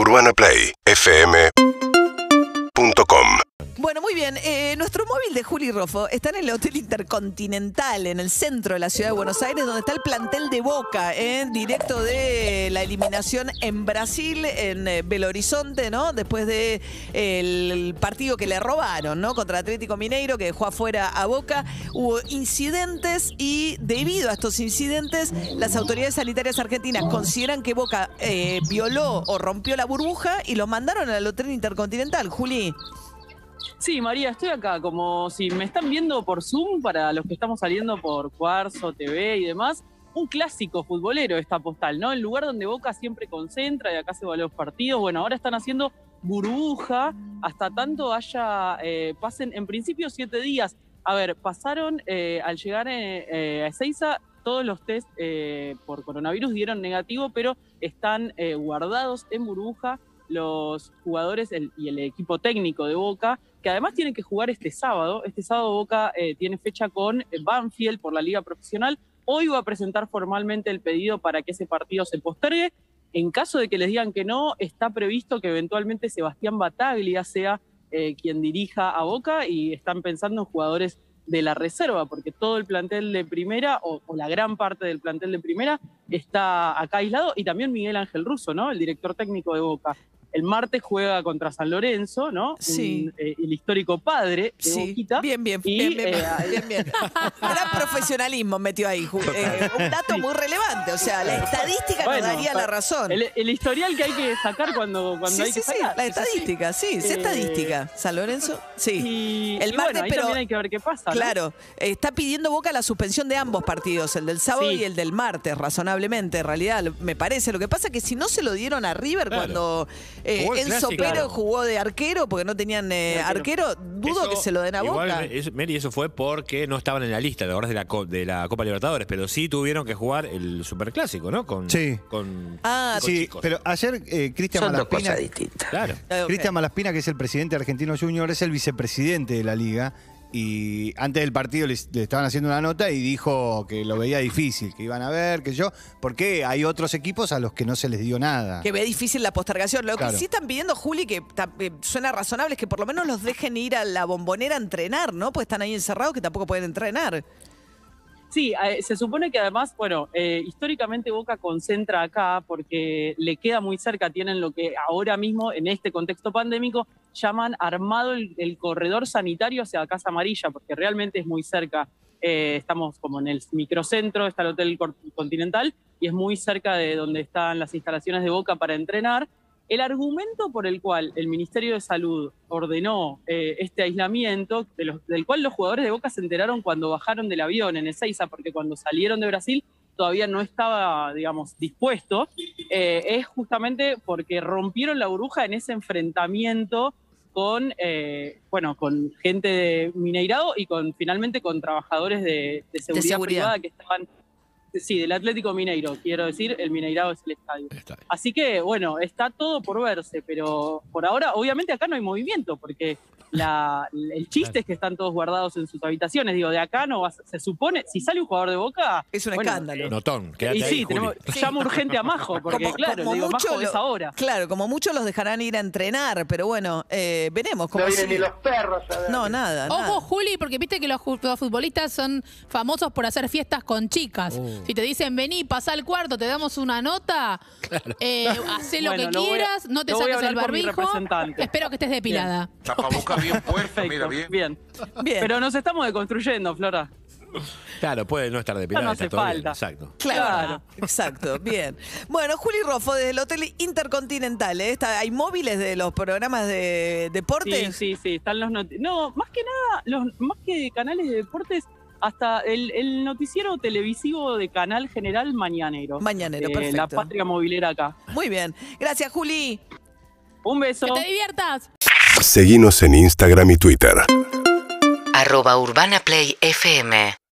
UrbanaPlayFM.com Bueno, muy bien. Eh, nuestro móvil de Juli Rofo está en el Hotel Intercontinental, en el centro de la ciudad de Buenos Aires, donde está el plantel de Boca, en directo de la eliminación en Brasil, en eh, Belo Horizonte, ¿no? Después de eh, el partido que le robaron, ¿no? Contra Atlético Mineiro, que dejó afuera a Boca. Hubo incidentes y debido a estos incidentes, las autoridades sanitarias argentinas consideran que Boca eh, violó o rompió la burbuja y lo mandaron al Hotel Intercontinental. Juli. Sí, María, estoy acá. Como si me están viendo por Zoom, para los que estamos saliendo por Cuarzo, TV y demás, un clásico futbolero esta postal, ¿no? El lugar donde Boca siempre concentra y acá se van los partidos. Bueno, ahora están haciendo burbuja hasta tanto haya, eh, pasen en principio siete días. A ver, pasaron eh, al llegar eh, eh, a Ezeiza, todos los test por coronavirus dieron negativo, pero están guardados en burbuja los jugadores y el equipo técnico de Boca, que además tienen que jugar este sábado. Este sábado Boca eh, tiene fecha con eh, Banfield por la Liga Profesional. Hoy va a presentar formalmente el pedido para que ese partido se postergue. En caso de que les digan que no, está previsto que eventualmente Sebastián Bataglia sea eh, quien dirija a Boca y están pensando en jugadores de la reserva, porque todo el plantel de primera, o, o la gran parte del plantel de primera, está acá aislado, y también Miguel Ángel Russo, ¿no? El director técnico de Boca. El martes juega contra San Lorenzo, ¿no? Sí. Un, eh, el histórico padre de Sí, Boquita. bien, bien, Y, bien, bien, eh, bien, bien. Gran profesionalismo metió ahí. Eh, un dato muy relevante, o sea, la estadística Bueno, nos daría la razón. El, el historial que hay que sacar cuando, cuando sí, hay sí, que sí, sacar. la estadística, sí, es Eh, estadística. San Lorenzo, sí. Y, El y martes, bueno, ahí pero- también hay que ver qué pasa. Claro, eh, está pidiendo Boca la suspensión de ambos partidos, el del sábado Sí. y el del martes, razonablemente, en realidad, me parece. Lo que pasa es que si no se lo dieron a River Claro. cuando eh, Enzo clásico. Pérez Claro. jugó de arquero, porque no tenían eh, arquero, dudo Eso, que se lo den a igual, Boca. eso- Mary, eso fue porque no estaban en la lista, la verdad, de la, co- de la Copa Libertadores, pero sí tuvieron que jugar el Superclásico, ¿no? Con, Sí. Con, Ah, con Sí, chicos. pero ayer eh, Cristian Son dos Malaspina, cosas distintas. Claro. Eh. Cristian Malaspina, que es el presidente de Argentino Junior, es el vicepresidente de la liga. Y antes del partido le, estaban haciendo una nota y dijo que lo veía difícil, que iban a ver, que yo, porque hay otros equipos a los que no se les dio nada. Que ve difícil la postergación. Lo Claro. que sí están pidiendo, Juli, que ta- eh, suena razonable, es que por lo menos los dejen ir a la bombonera a entrenar, ¿no? Pues están ahí encerrados que tampoco pueden entrenar. Sí, eh, se supone que además, bueno, eh, históricamente Boca concentra acá porque le queda muy cerca, tienen lo que ahora mismo, en este contexto pandémico, llaman armado el, el corredor sanitario hacia Casa Amarilla, porque realmente es muy cerca. Eh, estamos como en el microcentro, está el Hotel Continental, y es muy cerca de donde están las instalaciones de Boca para entrenar. El argumento por el cual el Ministerio de Salud ordenó eh, este aislamiento, de los- del cual los jugadores de Boca se enteraron cuando bajaron del avión en Ezeiza, porque cuando salieron de Brasil todavía no estaba, digamos, dispuesto, eh, es justamente porque rompieron la burbuja en ese enfrentamiento con, eh, bueno, con gente de Mineirado y con finalmente con trabajadores de, de seguridad, seguridad. privada que estaban, sí, del Atlético Mineiro, quiero decir, el Mineirado es el estadio. Está bien. Así que, bueno, está todo por verse, pero por ahora, obviamente, acá no hay movimiento, porque la- el chiste es que están todos guardados en sus habitaciones. Digo, de acá no vas, se supone, si sale un jugador de boca. Es un bueno, escándalo. eh, Notón, quédate y ahí, sí, Juli. tenemos, llama urgente a Majo, porque Como- claro, como digo, mucho Majo es ahora. Claro, como muchos los dejarán ir a entrenar, pero bueno, eh, veremos cómo No vienen ni los perros a ver. No, nada. nada. Ojo, Juli, porque viste que los, los futbolistas son famosos por hacer fiestas con chicas. Oh. Si te dicen, vení, pasa al cuarto, te damos una nota, eh, hacé lo Bueno, que a- quieras, no te saques el barbijo. Espero que estés depilada. Tapabocas bien puesto, mira Perfecto, bien. bien. Bien. Pero nos estamos deconstruyendo, Flora. Claro, puede no estar depilada, no está hace todo bien, falta. Exacto. Claro, Claro. exacto, bien. Bueno, Juli Rofo, desde el Hotel Intercontinental, ¿eh? Está- ¿hay móviles de los programas de Sí, deportes? sí, sí, están los noti- No, más que nada, los, más que canales de deportes, hasta el, el noticiero televisivo de Canal General Mañanero. Mañanero, Eh, perfecto. La patria movilera acá. Muy bien. Gracias, Juli. Un beso. Que te diviertas. Seguinos en Instagram y Twitter. arroba urbanaplayfm